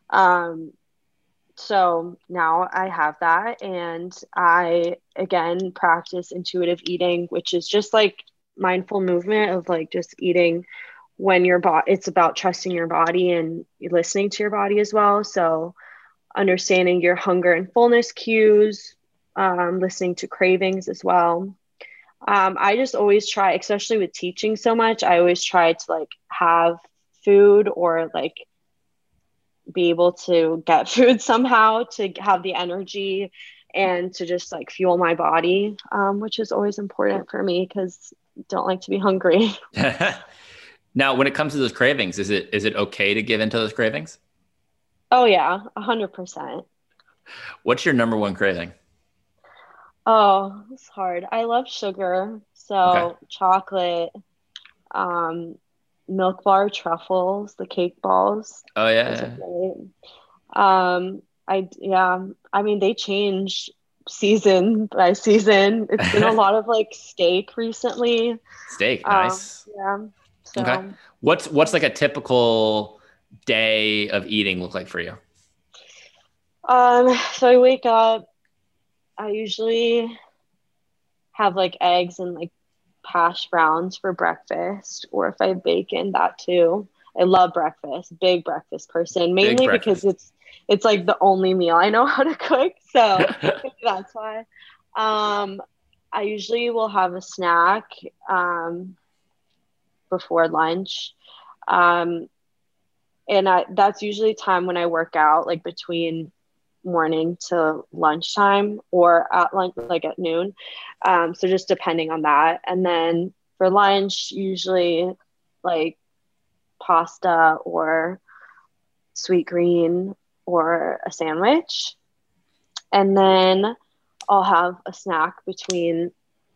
um so now I have that. And I, again, practice intuitive eating, which is just like mindful movement of like just eating when your body, it's about trusting your body and listening to your body as well. So understanding your hunger and fullness cues, um, listening to cravings as well. Um, I just always try, especially with teaching so much, I always try to like have food or like be able to get food somehow to have the energy and to just like fuel my body um, which is always important for me because don't like to be hungry. Now when it comes to those cravings is it is it okay to give into those cravings? Oh yeah a 100% what's your number one craving oh it's hard i love sugar so okay. chocolate um milk bar truffles, the cake balls. Oh yeah. Um, I yeah, I mean they change season by season. It's been a lot of like steak recently. Steak, um, nice. Um, yeah. So. Okay. What's what's like a typical day of eating look like for you? Um, so I wake up. I usually have like eggs and like hash browns for breakfast, or if I have bacon, that too. I love breakfast, big breakfast person, mainly breakfast. because it's it's like the only meal I know how to cook. So that's why. Um, I usually will have a snack um, before lunch. Um, and I, that's usually time when I work out, like between morning to lunchtime or at lunch like at noon. Um, so just depending on that. And then for lunch usually like pasta or Sweetgreen or a sandwich. And then i'll have a snack between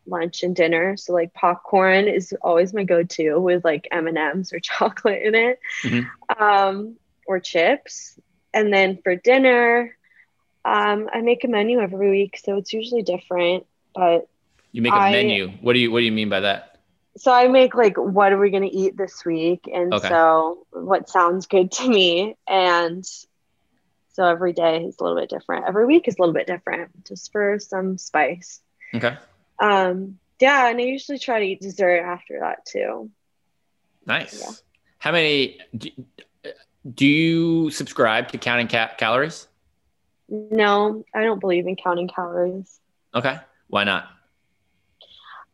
lunch and dinner. So like popcorn is always my go-to with like m&ms or chocolate in it. Mm-hmm. um, or chips. And then for dinner um, I make a menu every week, so it's usually different. But you make a I, menu. What do you What do you mean by that? So I make like, what are we going to eat this week? And okay. so what sounds good to me, and so every day is a little bit different. Every week is a little bit different, just for some spice. Okay. Um. Yeah, and I usually try to eat dessert after that too. Nice. Yeah. How many do, do you subscribe to counting ca- calories? No, I don't believe in counting calories. Okay. Why not?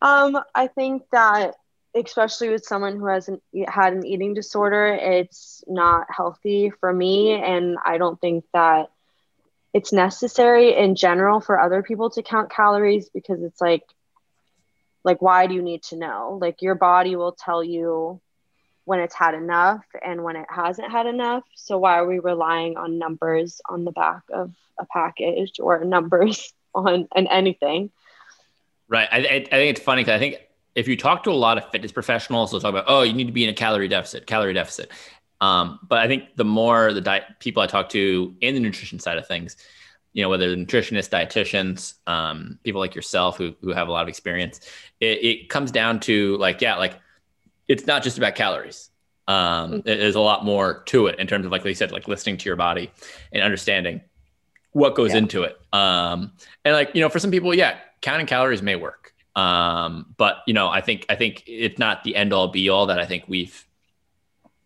Um, I think that especially with someone who hasn't had an eating disorder, it's not healthy for me. And I don't think that it's necessary in general for other people to count calories because it's like like why do you need to know like your body will tell you when it's had enough and when it hasn't had enough. So why are we relying on numbers on the back of a package or numbers on and anything? Right. I, I think it's funny because i think if you talk to a lot of fitness professionals they'll talk about oh you need to be in a calorie deficit calorie deficit. Um, but i think the more the diet people i talk to in the nutrition side of things you know, whether nutritionists, dietitians, um, people like yourself who, who have a lot of experience, it, it, comes down to like, yeah, like it's not just about calories. Um, mm-hmm. there's a lot more to it in terms of like, you said, like listening to your body and understanding what goes yeah. into it. Um, and like, you know, for some people, yeah, counting calories may work. Um, but you know, I think, I think it's not the end all be all that I think we've,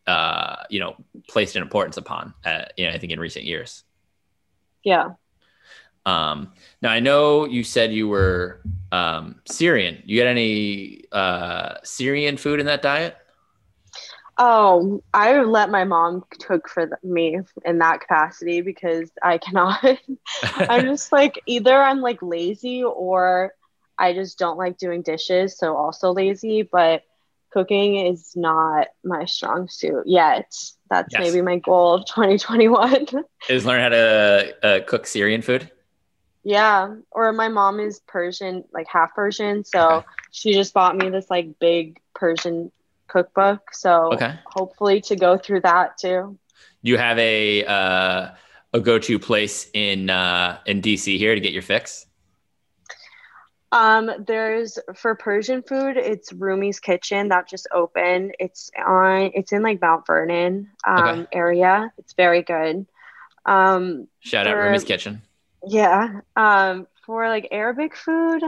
uh, you know, placed an importance upon, uh, you know, I think in recent years. Yeah. Um, now I know you said you were um, Syrian. You got any uh, Syrian food in that diet? Oh, I let my mom cook for me in that capacity because I cannot. I'm just like either I'm like lazy or I just don't like doing dishes, so also lazy. But cooking is not my strong suit yet. That's yes. maybe my goal of 2021. is learn how to uh, cook Syrian food. Yeah, or my mom is Persian, like half Persian, so okay. she just bought me this like big Persian cookbook. So okay. hopefully to go through that too. You have a uh, a go to place in uh, in DC here to get your fix. Um, there's for Persian food, it's Rumi's Kitchen that just opened. It's on, it's in like Mount Vernon um, okay. area. It's very good. Um, Shout out Rumi's Kitchen. Yeah. Um, for like Arabic food,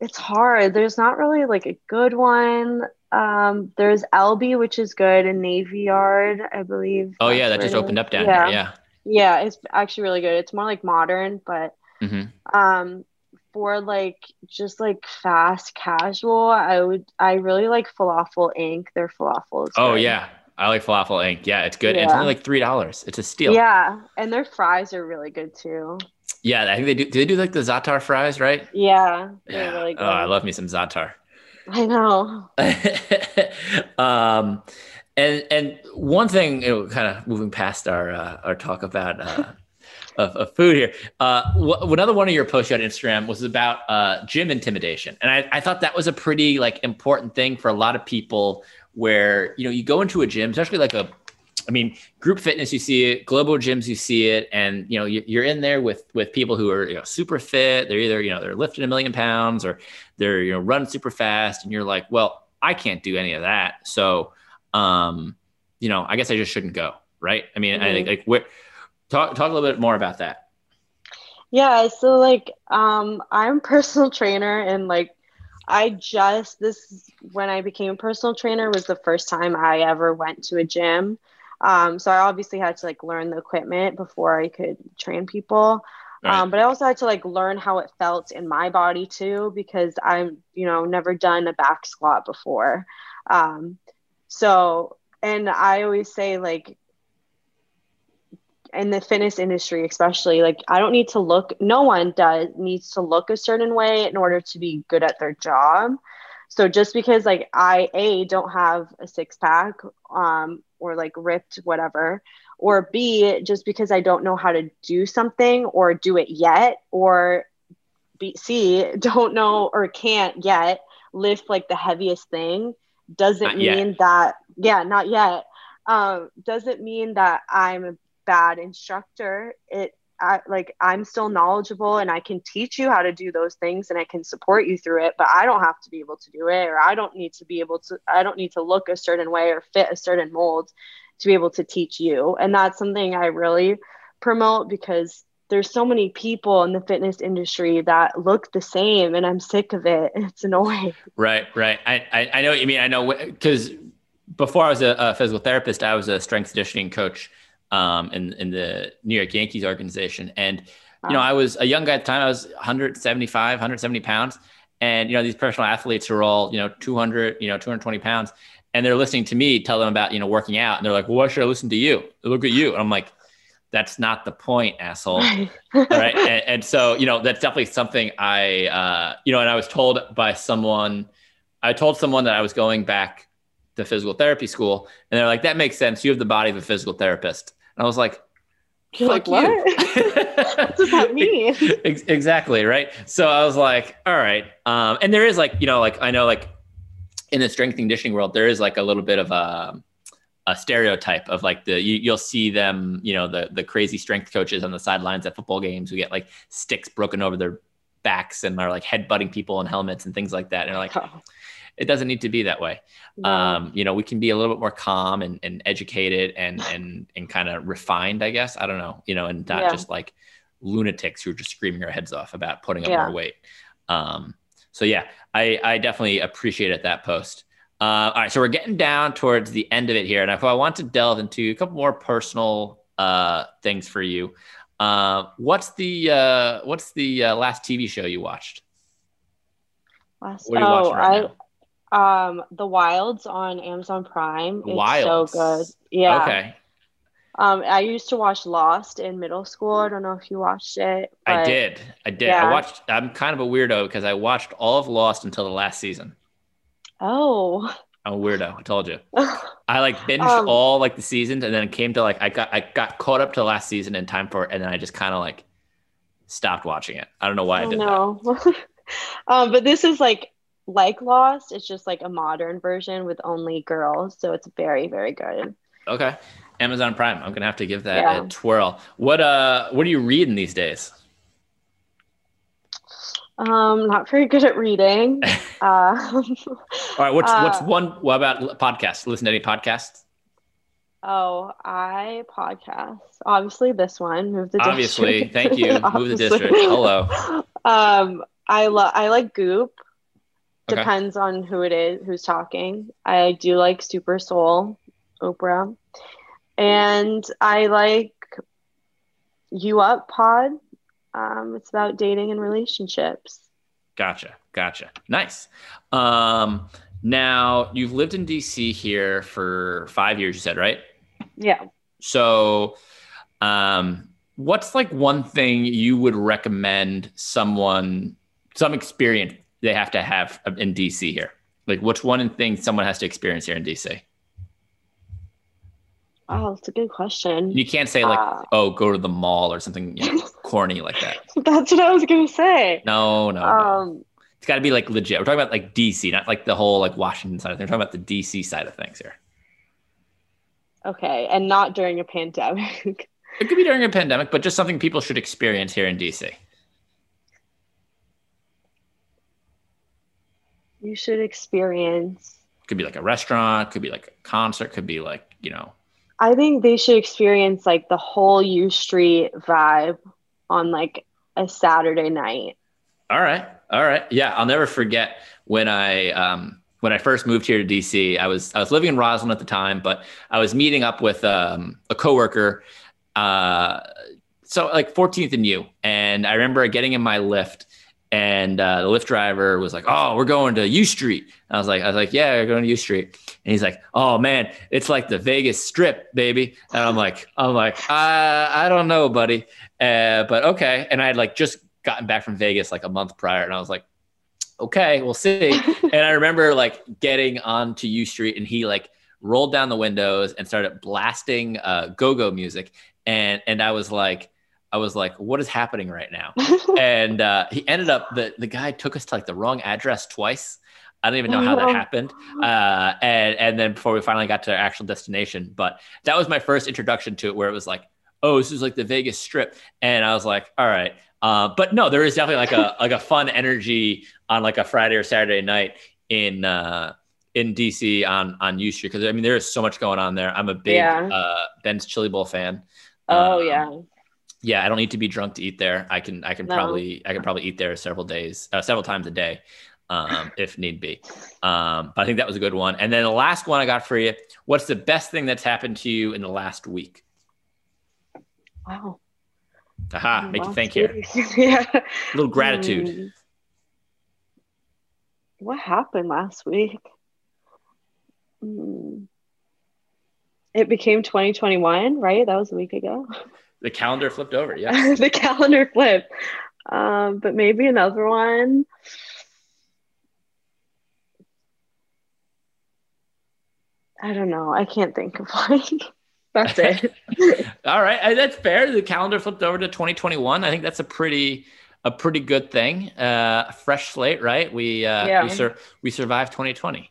it's hard. There's not really like a good one. Um, there's Albi, which is good in Navy Yard, I believe. Oh yeah, that just opened up down yeah. here. Yeah. Yeah, it's actually really good. It's more like modern, but mm-hmm. um, for like just like fast casual, I would I really like Falafel Inc. Their falafel. oh good. yeah, I like Falafel Inc. Yeah, it's good. Yeah. And it's only like three dollars. It's a steal. Yeah, and their fries are really good too. Yeah, I think they do. Do they do like the za'atar fries, right? Yeah. Yeah. Really oh, I love me some za'atar. I know. um, and and one thing, you know, kind of moving past our uh, our talk about uh, of, of, food here. Uh, w- another one of your posts on Instagram was about uh, gym intimidation, and I, I thought that was a pretty like important thing for a lot of people where you know you go into a gym, especially like a I mean, group fitness, you see it, global gyms, you see it, and you know, you're in there with with people who are you know super fit. They're either you know they're lifting a million pounds or they're you know running super fast, and you're like, well, I can't do any of that, so um, you know, I guess I just shouldn't go, right? I mean, mm-hmm. I think like what talk talk a little bit more about that. Yeah, so like um, I'm personal trainer and like I just this when I became a personal trainer was the first time I ever went to a gym. Um, so I obviously had to like learn the equipment before I could train people. Right. Um, but I also had to like learn how it felt in my body too because I'm you know never done a back squat before. Um, so and I always say like in the fitness industry especially like i don't need to look no one does needs to look a certain way in order to be good at their job so just because like i a don't have a six pack um or like ripped whatever or b just because i don't know how to do something or do it yet or b c don't know or can't yet lift like the heaviest thing doesn't not mean yet. that yeah not yet um doesn't mean that i'm bad instructor it I, like i'm still knowledgeable and i can teach you how to do those things and i can support you through it but i don't have to be able to do it or i don't need to be able to i don't need to look a certain way or fit a certain mold to be able to teach you. And that's something i really promote because there's so many people in the fitness industry that look the same and i'm sick of it. It's annoying. Right right. I i, I know what you mean. I know because before i was a, a physical therapist i was a strength conditioning coach um, in in the New York Yankees organization. And you know, I was a young guy at the time. I was 175, 170 pounds, and you know, these professional athletes are all you know 200, you know, 220 pounds, and they're listening to me tell them about you know working out, and they're like, "Well, why should I listen to you? Look at you." And I'm like, That's not the point, asshole. right. And, and, so, you know, that's definitely something I, uh, you know, and I was told by someone, I told someone that I was going back to physical therapy school, and they're like, that makes sense. You have the body of a physical therapist. And I was like, you're like, what? what does that mean? exactly. Right. So I was like, all right. Um, and there is like, you know, like I know like in the strength conditioning world, there is like a little bit of a, a stereotype of like the, you, will see them, you know, the, the crazy strength coaches on the sidelines at football games who get like sticks broken over their backs and are like headbutting people in helmets and things like that. And they're like, oh it doesn't need to be that way. Um, you know, we can be a little bit more calm and, and educated and and and kind of refined, I guess. I don't know, you know, and not yeah. just like lunatics who are just screaming their heads off about putting up yeah. more weight. Um, so yeah, I I definitely appreciated that post. Uh, all right, so we're getting down towards the end of it here, and if I want to delve into a couple more personal uh, things for you, uh, what's the uh, what's the uh, last TV show you watched? Last, oh, right I now? Um, The Wilds on Amazon Prime. It's Wilds. so good. Yeah. Okay. Um, I used to watch Lost in middle school. I don't know if you watched it. I did. I did. Yeah. I watched. I'm kind of a weirdo because I watched all of Lost until the last season. Oh. I'm a weirdo. I told you. I like binged um, all like the seasons, and then it came to like I got I got caught up to last season in time for it, and then I just kind of like stopped watching it. I don't know why I did know. that. um, but this is like like Lost. It's just like a modern version with only girls. So it's very, very good. Okay. Amazon Prime. I'm gonna have to give that yeah. a twirl. What uh what are you reading these days? Um, not very good at reading. uh, All right, what's uh, what's one what about podcasts? Listen to any podcasts? Oh, I podcast. Obviously this one, Move the Obviously, district. thank you. Move the district. Hello. Um, I love I like Goop. Okay. Depends on who it is who's talking. I do like Super Soul, Oprah, and I like You Up Pod. Um, it's about dating and relationships. Gotcha, gotcha. Nice. Um, now you've lived in DC here for five years. You said right? Yeah. So, um, what's like one thing you would recommend someone some experience they have to have in DC here? Like, what's one thing someone has to experience here in DC? Oh, that's a good question. You can't say like, uh, "Oh, go to the mall" or something you know, corny like that. That's what I was gonna say. No, no, um, no. It's got to be like legit. We're talking about like DC, not like the whole like Washington side of things. We're talking about the DC side of things here. Okay, and not during a pandemic. it could be during a pandemic, but just something people should experience here in DC. You should experience. Could be like a restaurant, could be like a concert, could be like, you know. I think they should experience like the whole U Street vibe on like a Saturday night. All right. All right. Yeah, I'll never forget when I um when I first moved here to DC, I was I was living in Rosslyn at the time, but I was meeting up with um, a coworker uh so like 14th and U and I remember getting in my Lyft and uh, the Lyft driver was like, "Oh, we're going to U Street." I was like, "I was like, yeah, we're going to U Street." And he's like, "Oh man, it's like the Vegas Strip, baby." And I'm like, "I'm like, I, I don't know, buddy, uh, but okay." And I had like just gotten back from Vegas like a month prior, and I was like, "Okay, we'll see." and I remember like getting onto U Street, and he like rolled down the windows and started blasting uh, go-go music, and and I was like I was like, what is happening right now? and uh, he ended up, the, the guy took us to like the wrong address twice. I don't even know how that happened. Uh, and, and then before we finally got to our actual destination, but that was my first introduction to it where it was like, oh, this is like the Vegas strip. And I was like, all right. Uh, but no, there is definitely like a, like a fun energy on like a Friday or Saturday night in, uh, in DC on, on U Street. Cause I mean, there is so much going on there. I'm a big, yeah. uh, Ben's Chili Bowl fan. Oh um, yeah yeah, I don't need to be drunk to eat there. I can I can no. probably I can probably eat there several days, uh, several times a day, um, if need be. Um, but I think that was a good one. And then the last one I got for you: What's the best thing that's happened to you in the last week? Wow. Aha! Make you think here. yeah. A little gratitude. Hmm. What happened last week? Hmm. It became 2021, right? That was a week ago. The calendar flipped over. Yeah. the calendar flipped. Um, but maybe another one. I don't know. I can't think of one. that's it. All right, that's fair. The calendar flipped over to 2021. I think that's a pretty a pretty good thing. Uh, fresh slate, right? We uh, yeah. we, sur- we survived 2020.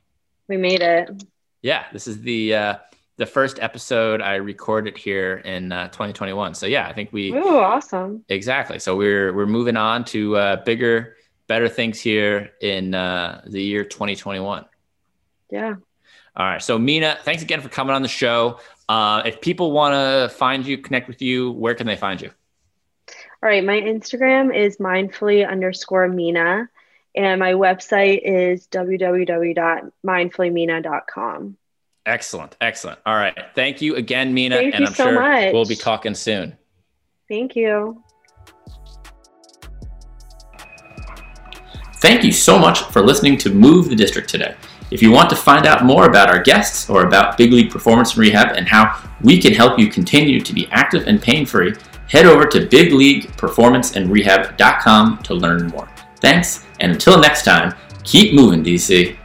We made it. Yeah, this is the uh, the first episode I recorded here in uh, 2021. So yeah, I think we. Ooh, awesome! Exactly. So we're we're moving on to uh, bigger, better things here in uh, the year 2021. Yeah. All right. So Mina, thanks again for coming on the show. Uh, if people want to find you, connect with you, where can they find you? All right. My Instagram is mindfully underscore Mina, and my website is www.mindfullymina.com. Excellent. Excellent. All right. Thank you again, Mina. Thank and I'm so sure much. we'll be talking soon. Thank you. Thank you so much for listening to Move the District today. If you want to find out more about our guests or about Big League Performance and Rehab and how we can help you continue to be active and pain free, head over to bigleagueperformanceandrehab.com to learn more. Thanks, and until next time, keep moving, DC.